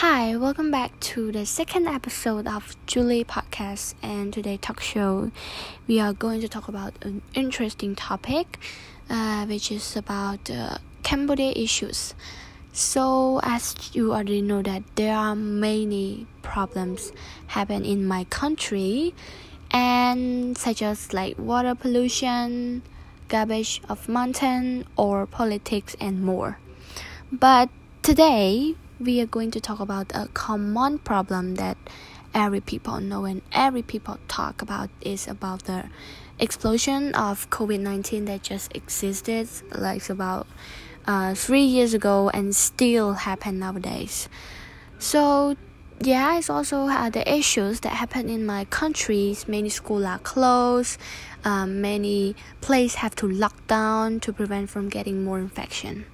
Hi, welcome back to the second episode of Julie Podcast and today talk show. We are going to talk about an interesting topic, uh, which is about uh, Cambodia issues. So, as you already know that there are many problems happen in my country, and such as like water pollution, garbage of mountain, or politics and more. But today we are going to talk about a common problem that every people know and every people talk about is about the explosion of COVID-19 that just existed like about uh, three years ago and still happen nowadays. So yeah, it's also uh, the issues that happen in my countries. Many schools are closed. Um, many places have to lock down to prevent from getting more infection.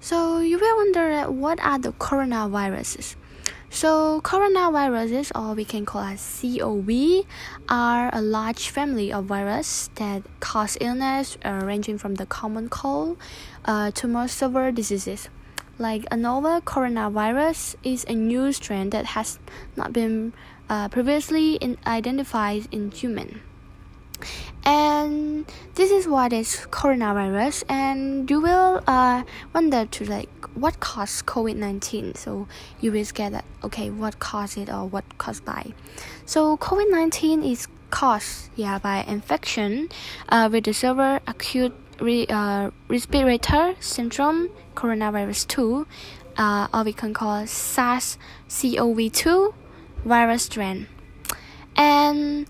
So you will wonder what are the coronaviruses? So coronaviruses, or we can call as COV, are a large family of viruses that cause illness, uh, ranging from the common cold uh, to more severe diseases. Like a novel coronavirus is a new strain that has not been uh, previously in identified in human and this is what is coronavirus and you will uh, wonder to like what caused covid-19 so you will get that okay what caused it or what caused by. So covid-19 is caused yeah by infection uh, with the severe acute re, uh, respiratory syndrome coronavirus 2 uh, or we can call SARS-CoV-2 virus strain. And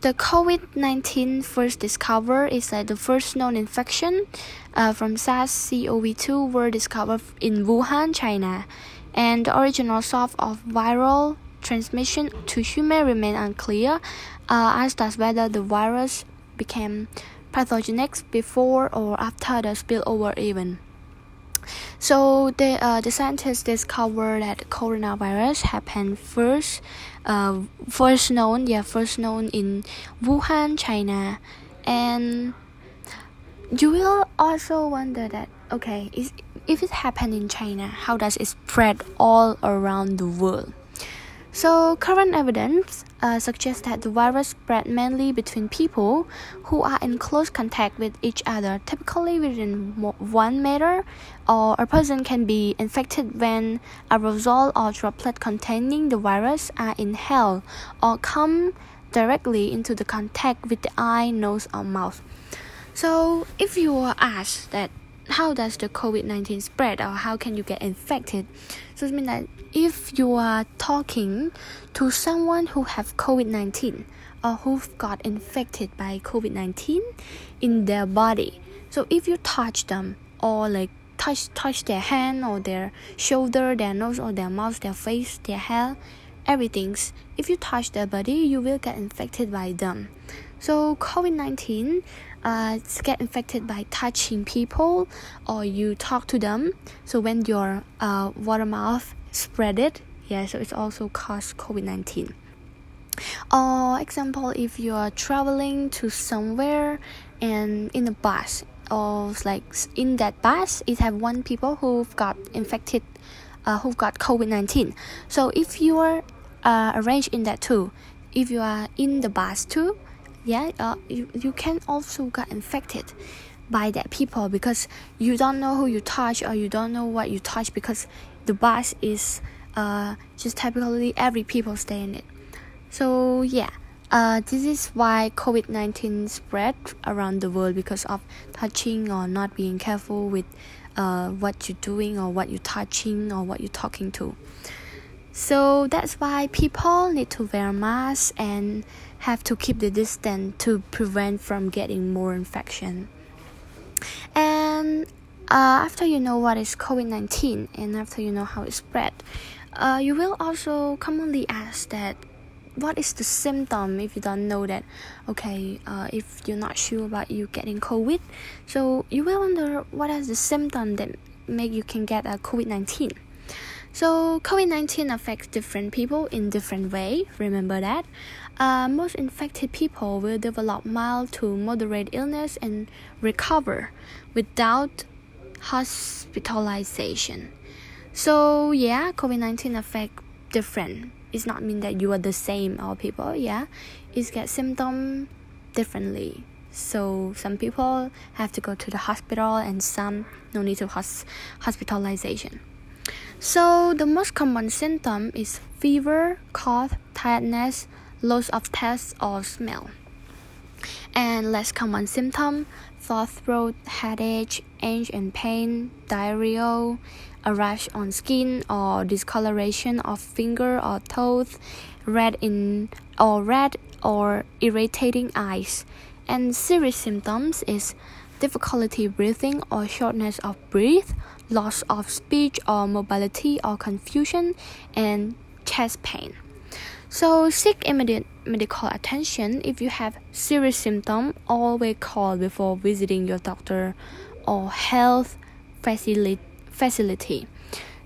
the COVID 19 first discovered is that the first known infection uh, from SARS CoV 2 were discovered in Wuhan, China, and the original source of viral transmission to human remain unclear, uh, as does whether the virus became pathogenic before or after the spillover event. So the uh, the scientists discovered that coronavirus happened first, uh, first known yeah first known in Wuhan, China, and you will also wonder that okay is if it happened in China, how does it spread all around the world? So, current evidence uh, suggests that the virus spread mainly between people who are in close contact with each other, typically within one meter, or a person can be infected when aerosol or droplet containing the virus are inhaled or come directly into the contact with the eye, nose, or mouth. So, if you are asked that how does the COVID-19 spread or how can you get infected? So it means that if you are talking to someone who have COVID-19 or who've got infected by COVID-19 in their body, so if you touch them or like touch touch their hand or their shoulder, their nose or their mouth, their face, their hair, everything's if you touch their body, you will get infected by them. So COVID-19 uh, get infected by touching people or you talk to them. So when your uh, water mouth spread it, yeah, so it's also cause COVID-19. Or example, if you are traveling to somewhere and in a bus, or like in that bus, it have one people who've got infected, uh, who've got COVID-19. So if you are uh, arranged in that too, if you are in the bus too, yeah uh, you, you can also get infected by that people because you don't know who you touch or you don't know what you touch because the bus is uh, just typically every people stay in it. So yeah uh, this is why covid-19 spread around the world because of touching or not being careful with uh, what you're doing or what you're touching or what you're talking to. So that's why people need to wear masks and have to keep the distance to prevent from getting more infection. And uh, after you know what is COVID-19 and after you know how it spread, uh, you will also commonly ask that what is the symptom if you don't know that okay uh, if you're not sure about you getting covid so you will wonder what is the symptom that make you can get a covid-19 so COVID-19 affects different people in different way. Remember that. Uh, most infected people will develop mild to moderate illness and recover without hospitalization. so yeah covid-19 affect different it's not mean that you are the same all people yeah it get symptom differently so some people have to go to the hospital and some no need to hos- hospitalization so the most common symptom is fever cough tiredness loss of taste or smell and less common symptom sore throat, headache, ache and pain, diarrhea, a rash on skin or discoloration of finger or toes, red in or red or irritating eyes. And serious symptoms is difficulty breathing or shortness of breath, loss of speech or mobility or confusion, and chest pain. So seek immediate medical attention if you have serious symptoms. Always call before visiting your doctor or health facility.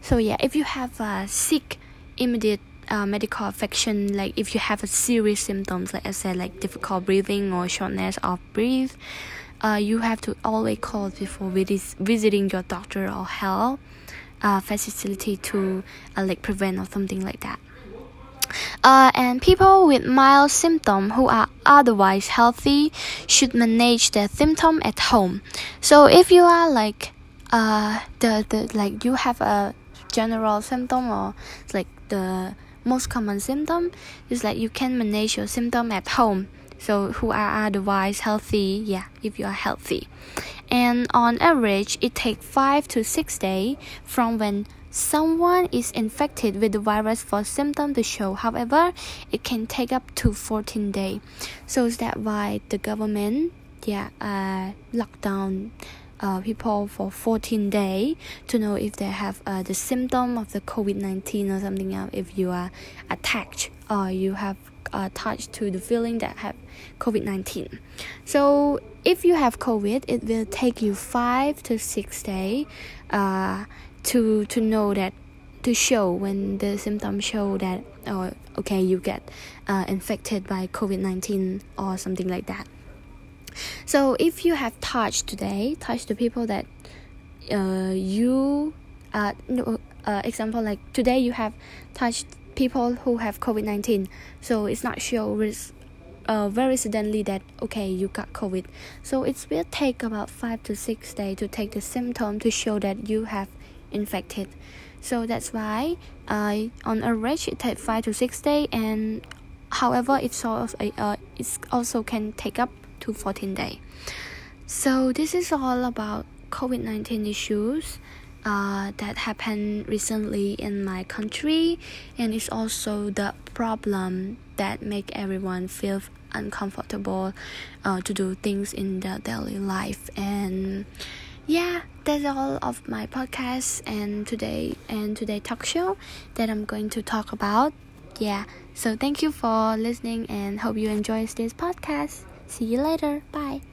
So yeah, if you have a sick immediate uh, medical affection, like if you have a serious symptoms, like I said, like difficult breathing or shortness of breath, uh, you have to always call before visit, visiting your doctor or health uh, facility to uh, like prevent or something like that. Uh, and people with mild symptoms who are otherwise healthy should manage their symptom at home. So if you are like uh the, the like you have a general symptom or like the most common symptom is like you can manage your symptom at home so who are otherwise healthy yeah if you are healthy and on average it takes 5 to 6 days from when someone is infected with the virus for symptoms to show. However, it can take up to 14 days. So is that why the government, yeah, uh, locked down uh, people for 14 days to know if they have uh, the symptom of the COVID-19 or something else. If you are attached or you have uh, touched to the feeling that have COVID-19. So if you have COVID, it will take you five to six days. Uh, to to know that to show when the symptoms show that oh okay you get uh, infected by covid-19 or something like that so if you have touched today touch the people that uh, you uh, no, uh, example like today you have touched people who have covid-19 so it's not show uh, very suddenly that okay you got covid so it will take about five to six days to take the symptom to show that you have infected. So that's why uh, on average it takes five to six days, and however, it's also uh, it also can take up to 14 days. So this is all about COVID-19 issues. Uh, that happened recently in my country and it's also the problem that make everyone feel uncomfortable uh, to do things in their daily life and yeah that's all of my podcast and today and today talk show that i'm going to talk about yeah so thank you for listening and hope you enjoy this podcast see you later. Bye